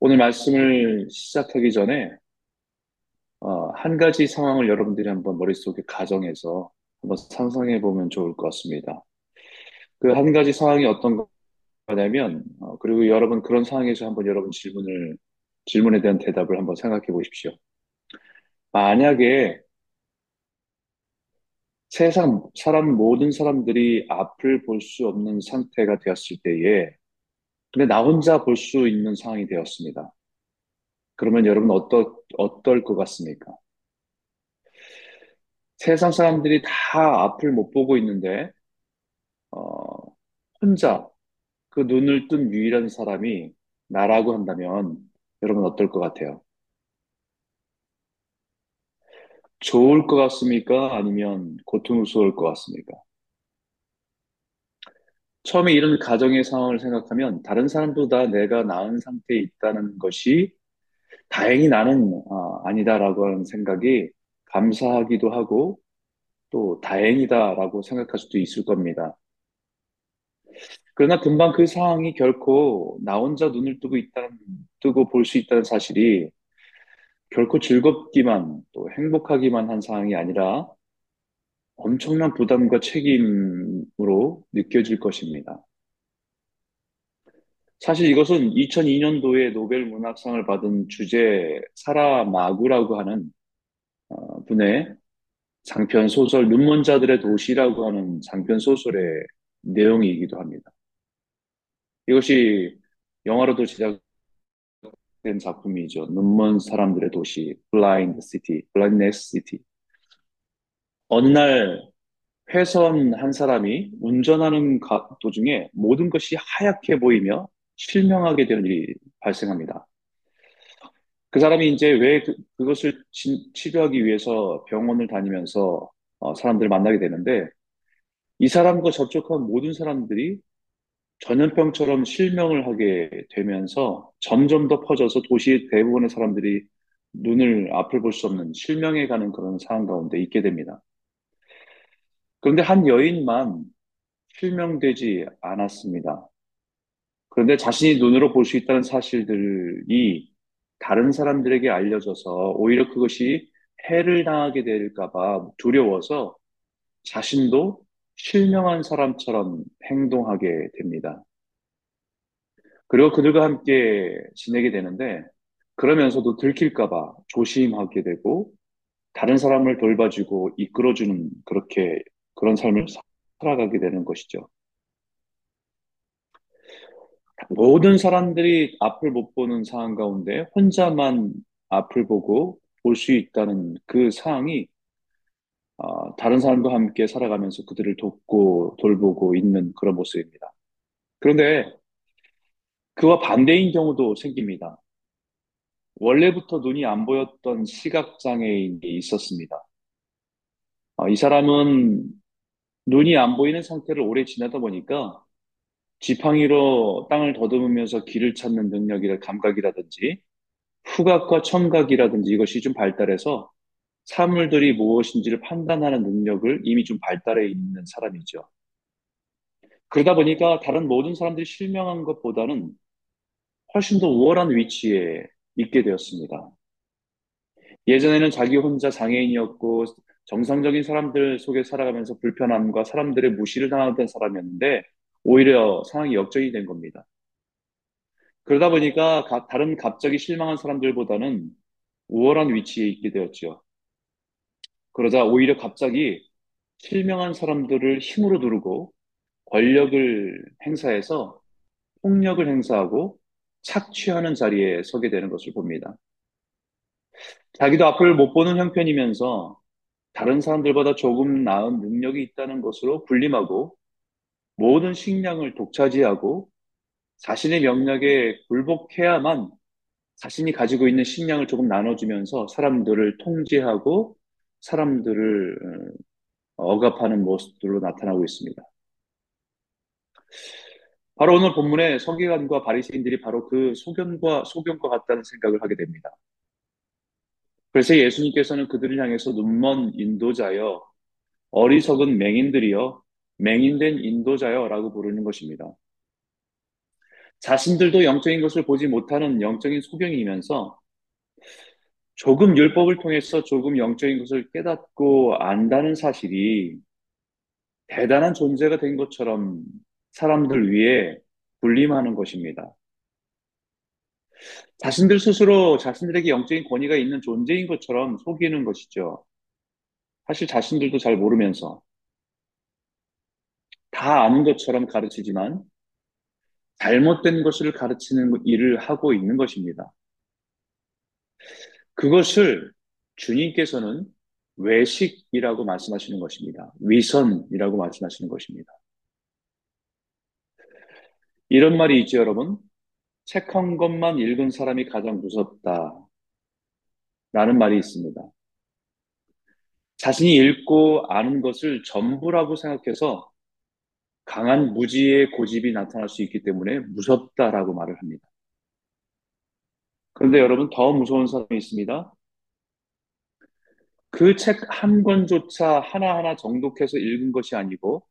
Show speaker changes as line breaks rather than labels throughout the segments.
오늘 말씀을 시작하기 전에 어, 한 가지 상황을 여러분들이 한번 머릿속에 가정해서 한번 상상해 보면 좋을 것 같습니다. 그 한 가지 상황이 어떤 거냐면, 어, 그리고 여러분 그런 상황에서 한번 여러분 질문을, 질문에 대한 대답을 한번 생각해 보십시오. 만약에 세상 사람, 모든 사람들이 앞을 볼 수 없는 상태가 되었을 때에, 근데 나 혼자 볼 수 있는 상황이 되었습니다. 그러면 여러분 어떠, 어떨 것 같습니까? 세상 사람들이 다 앞을 못 보고 있는데, 어, 혼자 그 눈을 뜬 유일한 사람이 나라고 한다면 여러분 어떨 것 같아요? 좋을 것 같습니까? 아니면 고통스러울 것 같습니까? 처음에 이런 가정의 상황을 생각하면 다른 사람보다 내가 나은 상태에 있다는 것이 다행히 나는 아, 아니다라고 하는 생각이 감사하기도 하고 또 다행이다라고 생각할 수도 있을 겁니다. 그러나 금방 그 상황이 결코 나 혼자 눈을 뜨고 있다는, 뜨고 볼 수 있다는 사실이 결코 즐겁기만 또 행복하기만 한 상황이 아니라 엄청난 부담과 책임으로 느껴질 것입니다. 사실 이것은 2002년도에 노벨 문학상을 받은 주제 사라 마구라고 하는 어, 분의 장편 소설 눈먼 자들의 도시라고 하는 장편 소설의 내용이기도 합니다. 이것이 영화로도 제작된 작품이죠. 눈먼 사람들의 도시, Blind City, Blindness City. 어느 날 회선 한 사람이 운전하는 가- 도중에 모든 것이 하얗게 보이며 실명하게 되는 일이 발생합니다. 그 사람이 이제 왜 그, 그것을 치, 치료하기 위해서 병원을 다니면서 어, 사람들을 만나게 되는데 이 사람과 접촉한 모든 사람들이 전염병처럼 실명을 하게 되면서 점점 더 퍼져서 도시의 대부분의 사람들이 눈을 앞을 볼 수 없는 실명해 가는 그런 상황 가운데 있게 됩니다. 그런데 한 여인만 실명되지 않았습니다. 그런데 자신이 눈으로 볼 수 있다는 사실들이 다른 사람들에게 알려져서 오히려 그것이 해를 당하게 될까 봐 두려워서 자신도 실명한 사람처럼 행동하게 됩니다. 그리고 그들과 함께 지내게 되는데 그러면서도 들킬까 봐 조심하게 되고 다른 사람을 돌봐주고 이끌어주는 그렇게 그런 삶을 살아가게 되는 것이죠. 모든 사람들이 앞을 못 보는 상황 가운데 혼자만 앞을 보고 볼 수 있다는 그 상황이 어, 다른 사람과 함께 살아가면서 그들을 돕고 돌보고 있는 그런 모습입니다. 그런데 그와 반대인 경우도 생깁니다. 원래부터 눈이 안 보였던 시각장애인이 있었습니다. 어, 이 사람은 눈이 안 보이는 상태를 오래 지나다 보니까 지팡이로 땅을 더듬으면서 길을 찾는 능력이라 감각이라든지 후각과 청각이라든지 이것이 좀 발달해서 사물들이 무엇인지를 판단하는 능력을 이미 좀 발달해 있는 사람이죠. 그러다 보니까 다른 모든 사람들이 실명한 것보다는 훨씬 더 우월한 위치에 있게 되었습니다. 예전에는 자기 혼자 장애인이었고 정상적인 사람들 속에 살아가면서 불편함과 사람들의 무시를 당하던 사람이었는데 오히려 상황이 역전이 된 겁니다. 그러다 보니까 가- 다른 갑자기 실망한 사람들보다는 우월한 위치에 있게 되었죠. 그러자 오히려 갑자기 실명한 사람들을 힘으로 누르고 권력을 행사해서 폭력을 행사하고 착취하는 자리에 서게 되는 것을 봅니다. 자기도 앞을 못 보는 형편이면서 다른 사람들보다 조금 나은 능력이 있다는 것으로 군림하고 모든 식량을 독차지하고 자신의 명령에 굴복해야만 자신이 가지고 있는 식량을 조금 나눠주면서 사람들을 통제하고 사람들을 어, 억압하는 모습들로 나타나고 있습니다. 바로 오늘 본문의 서기관과 바리새인들이 바로 그 소견과 소견과 같다는 생각을 하게 됩니다. 그래서 예수님께서는 그들을 향해서 눈먼 인도자여 어리석은 맹인들이여 맹인된 인도자여 라고 부르는 것입니다. 자신들도 영적인 것을 보지 못하는 영적인 소경이면서 조금 율법을 통해서 조금 영적인 것을 깨닫고 안다는 사실이 대단한 존재가 된 것처럼 사람들 위에 군림하는 것입니다. 자신들 스스로 자신들에게 영적인 권위가 있는 존재인 것처럼 속이는 것이죠. 사실 자신들도 잘 모르면서 다 아는 것처럼 가르치지만 잘못된 것을 가르치는 일을 하고 있는 것입니다. 그것을 주님께서는 외식이라고 말씀하시는 것입니다. 위선이라고 말씀하시는 것입니다. 이런 말이 있죠, 여러분. 책 한 권만 읽은 사람이 가장 무섭다. 라는 말이 있습니다. 자신이 읽고 아는 것을 전부라고 생각해서 강한 무지의 고집이 나타날 수 있기 때문에 무섭다라고 말을 합니다. 그런데 여러분 더 무서운 사람이 있습니다. 그 책 한 권조차 하나하나 정독해서 읽은 것이 아니고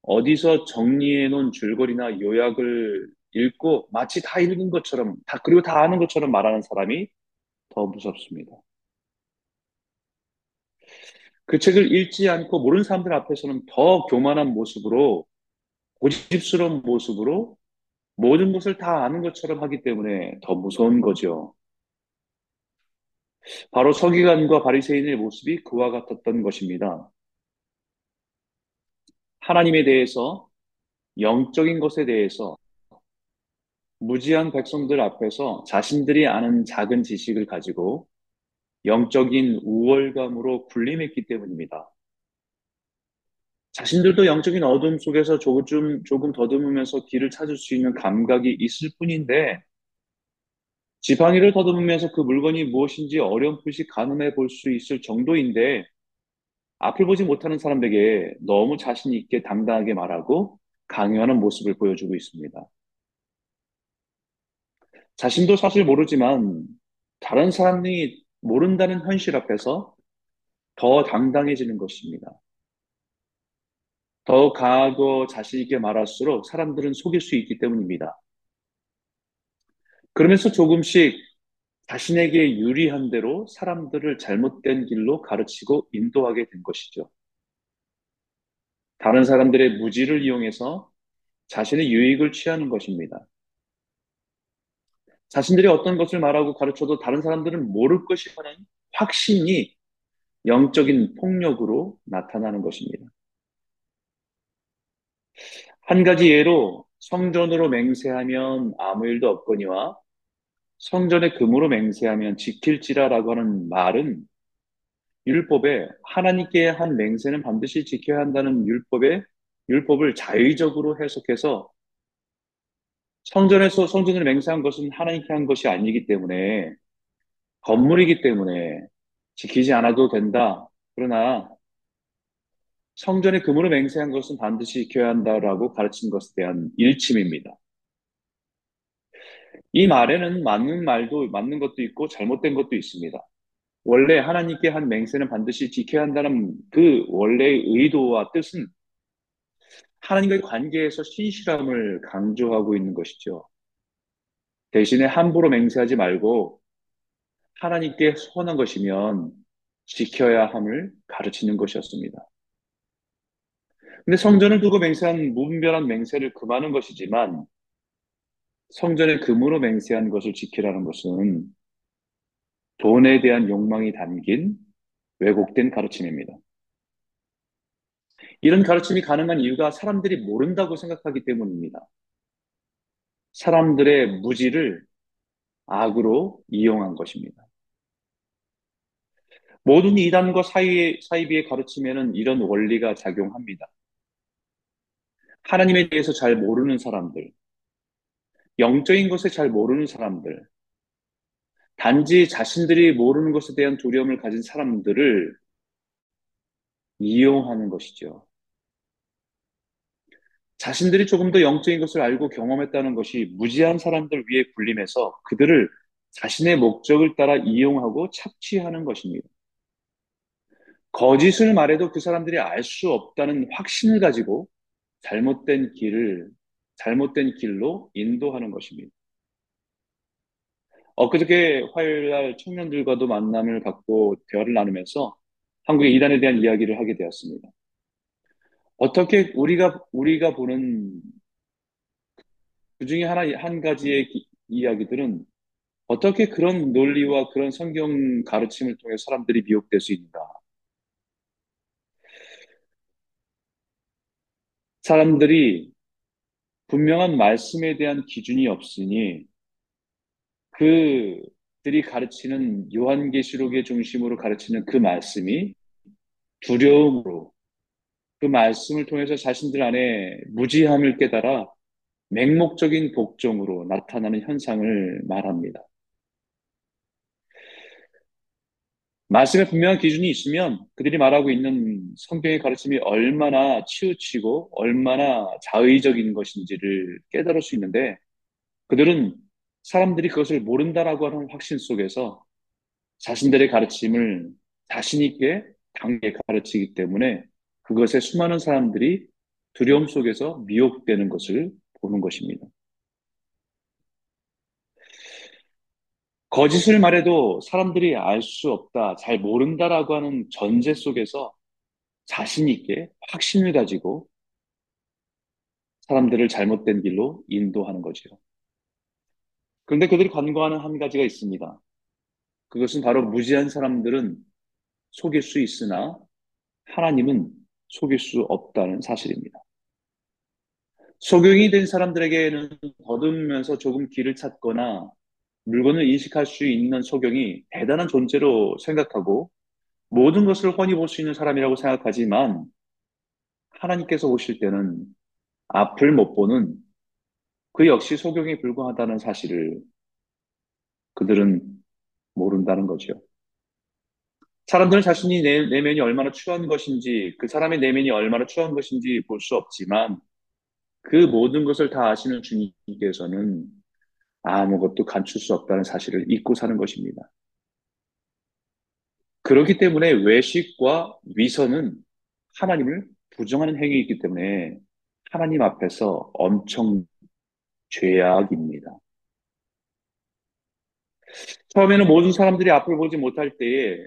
어디서 정리해 놓은 줄거리나 요약을 읽고 마치 다 읽은 것처럼 다 그리고 다 아는 것처럼 말하는 사람이 더 무섭습니다. 그 책을 읽지 않고 모르는 사람들 앞에서는 더 교만한 모습으로 고집스러운 모습으로 모든 것을 다 아는 것처럼 하기 때문에 더 무서운 거죠. 바로 서기관과 바리새인의 모습이 그와 같았던 것입니다. 하나님에 대해서 영적인 것에 대해서 무지한 백성들 앞에서 자신들이 아는 작은 지식을 가지고 영적인 우월감으로 군림했기 때문입니다. 자신들도 영적인 어둠 속에서 조금, 조금 더듬으면서 길을 찾을 수 있는 감각이 있을 뿐인데, 지팡이를 더듬으면서 그 물건이 무엇인지 어렴풋이 가늠해 볼 수 있을 정도인데, 앞을 보지 못하는 사람에게 너무 자신 있게 당당하게 말하고 강요하는 모습을 보여주고 있습니다. 자신도 사실 모르지만 다른 사람이 모른다는 현실 앞에서 더 당당해지는 것입니다. 더 강하고 자신 있게 말할수록 사람들은 속일 수 있기 때문입니다. 그러면서 조금씩 자신에게 유리한 대로 사람들을 잘못된 길로 가르치고 인도하게 된 것이죠. 다른 사람들의 무지를 이용해서 자신의 유익을 취하는 것입니다. 자신들이 어떤 것을 말하고 가르쳐도 다른 사람들은 모를 것이라는 확신이 영적인 폭력으로 나타나는 것입니다. 한 가지 예로 성전으로 맹세하면 아무 일도 없거니와 성전의 금으로 맹세하면 지킬지라라고 하는 말은 율법에 하나님께 한 맹세는 반드시 지켜야 한다는 율법에 율법을 자의적으로 해석해서 성전에서 성전을 맹세한 것은 하나님께 한 것이 아니기 때문에 건물이기 때문에 지키지 않아도 된다. 그러나 성전의 금으로 맹세한 것은 반드시 지켜야 한다라고 가르친 것에 대한 일침입니다. 이 말에는 맞는 말도 맞는 것도 있고 잘못된 것도 있습니다. 원래 하나님께 한 맹세는 반드시 지켜야 한다는 그 원래의 의도와 뜻은 하나님과의 관계에서 신실함을 강조하고 있는 것이죠. 대신에 함부로 맹세하지 말고 하나님께 소원한 것이면 지켜야 함을 가르치는 것이었습니다. 근데 성전을 두고 맹세한 무분별한 맹세를 금하는 것이지만 성전의 금으로 맹세한 것을 지키라는 것은 돈에 대한 욕망이 담긴 왜곡된 가르침입니다. 이런 가르침이 가능한 이유가 사람들이 모른다고 생각하기 때문입니다. 사람들의 무지를 악으로 이용한 것입니다. 모든 이단과 사이, 사이비의 가르침에는 이런 원리가 작용합니다. 하나님에 대해서 잘 모르는 사람들, 영적인 것에 잘 모르는 사람들, 단지 자신들이 모르는 것에 대한 두려움을 가진 사람들을 이용하는 것이죠. 자신들이 조금 더 영적인 것을 알고 경험했다는 것이 무지한 사람들 위에 군림해서 그들을 자신의 목적을 따라 이용하고 착취하는 것입니다. 거짓을 말해도 그 사람들이 알 수 없다는 확신을 가지고 잘못된 길을 잘못된 길로 인도하는 것입니다. 엊그저께 화요일 날 청년들과도 만남을 갖고 대화를 나누면서 한국의 이단에 대한 이야기를 하게 되었습니다. 어떻게 우리가 우리가 보는 그 중에 하나 한 가지의 기- 이야기들은 어떻게 그런 논리와 그런 성경 가르침을 통해 사람들이 미혹될 수 있는가? 사람들이 분명한 말씀에 대한 기준이 없으니 그들이 가르치는 요한계시록의 중심으로 가르치는 그 말씀이 두려움으로 그 말씀을 통해서 자신들 안에 무지함을 깨달아 맹목적인 복종으로 나타나는 현상을 말합니다. 말씀에 분명한 기준이 있으면 그들이 말하고 있는 성경의 가르침이 얼마나 치우치고 얼마나 자의적인 것인지를 깨달을 수 있는데 그들은 사람들이 그것을 모른다라고 하는 확신 속에서 자신들의 가르침을 자신 있게 당게 가르치기 때문에 그것에 수많은 사람들이 두려움 속에서 미혹되는 것을 보는 것입니다. 거짓을 말해도 사람들이 알 수 없다, 잘 모른다라고 하는 전제 속에서 자신 있게 확신을 가지고 사람들을 잘못된 길로 인도하는 거지요. 그런데 그들이 간과하는 한 가지가 있습니다. 그것은 바로 무지한 사람들은 속일 수 있으나 하나님은 속일 수 없다는 사실입니다. 소경이 된 사람들에게는 거듭면서 조금 길을 찾거나 물건을 인식할 수 있는 소경이 대단한 존재로 생각하고 모든 것을 훤히 볼 수 있는 사람이라고 생각하지만 하나님께서 오실 때는 앞을 못 보는 그 역시 소경에 불과하다는 사실을 그들은 모른다는 거죠. 사람들은 자신이 내, 내면이 얼마나 추한 것인지, 그 사람의 내면이 얼마나 추한 것인지 볼 수 없지만, 그 모든 것을 다 아시는 주님께서는 아무것도 감출 수 없다는 사실을 잊고 사는 것입니다. 그렇기 때문에 외식과 위선은 하나님을 부정하는 행위이기 때문에 하나님 앞에서 엄청 죄악입니다. 처음에는 모든 사람들이 앞을 보지 못할 때에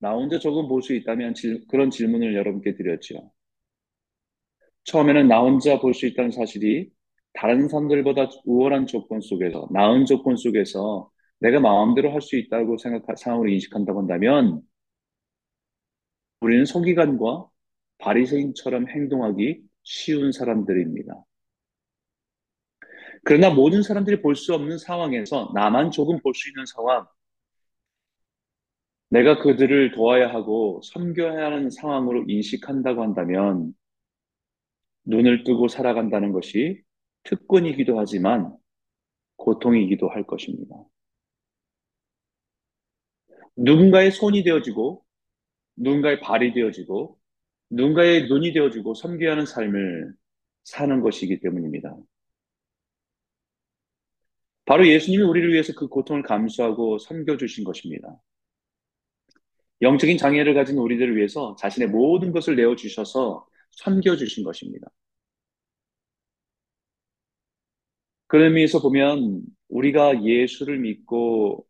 나 혼자 조금 볼수 있다면 질, 그런 질문을 여러분께 드렸죠. 처음에는 나 혼자 볼 수 있다는 사실이 다른 사람들보다 우월한 조건 속에서, 나은 조건 속에서 내가 마음대로 할 수 있다고 생각, 상황으로 인식한다고 한다면 우리는 서기관과 바리새인처럼 행동하기 쉬운 사람들입니다. 그러나 모든 사람들이 볼 수 없는 상황에서 나만 조금 볼 수 있는 상황, 내가 그들을 도와야 하고 섬겨야 하는 상황으로 인식한다고 한다면 눈을 뜨고 살아간다는 것이 특권이기도 하지만 고통이기도 할 것입니다. 누군가의 손이 되어지고 누군가의 발이 되어지고 누군가의 눈이 되어지고 섬겨야 하는 삶을 사는 것이기 때문입니다. 바로 예수님이 우리를 위해서 그 고통을 감수하고 섬겨주신 것입니다. 영적인 장애를 가진 우리들을 위해서 자신의 모든 것을 내어주셔서 섬겨주신 것입니다. 그런 의미에서 보면 우리가 예수를 믿고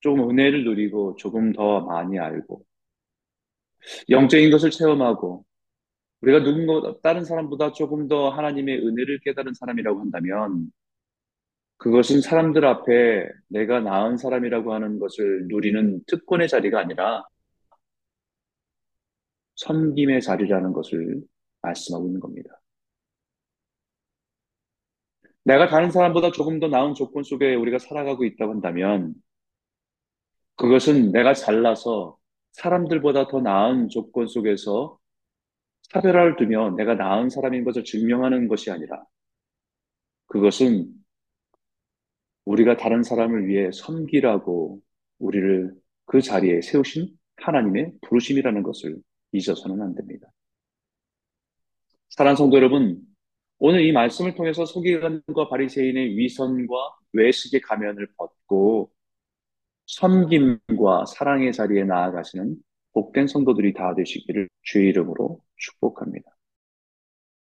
조금 은혜를 누리고 조금 더 많이 알고 영적인 것을 체험하고 우리가 누군가 다른 사람보다 조금 더 하나님의 은혜를 깨달은 사람이라고 한다면 그것은 사람들 앞에 내가 나은 사람이라고 하는 것을 누리는 특권의 자리가 아니라 섬김의 자리라는 것을 말씀하고 있는 겁니다. 내가 다른 사람보다 조금 더 나은 조건 속에 우리가 살아가고 있다고 한다면 그것은 내가 잘나서 사람들보다 더 나은 조건 속에서 차별화를 두며 내가 나은 사람인 것을 증명하는 것이 아니라 그것은 우리가 다른 사람을 위해 섬기라고 우리를 그 자리에 세우신 하나님의 부르심이라는 것을 잊어서는 안 됩니다. 사랑하는 성도 여러분, 오늘 이 말씀을 통해서 서기관과 바리새인의 위선과 외식의 가면을 벗고 섬김과 사랑의 자리에 나아가시는 복된 성도들이 다 되시기를 주의 이름으로 축복합니다.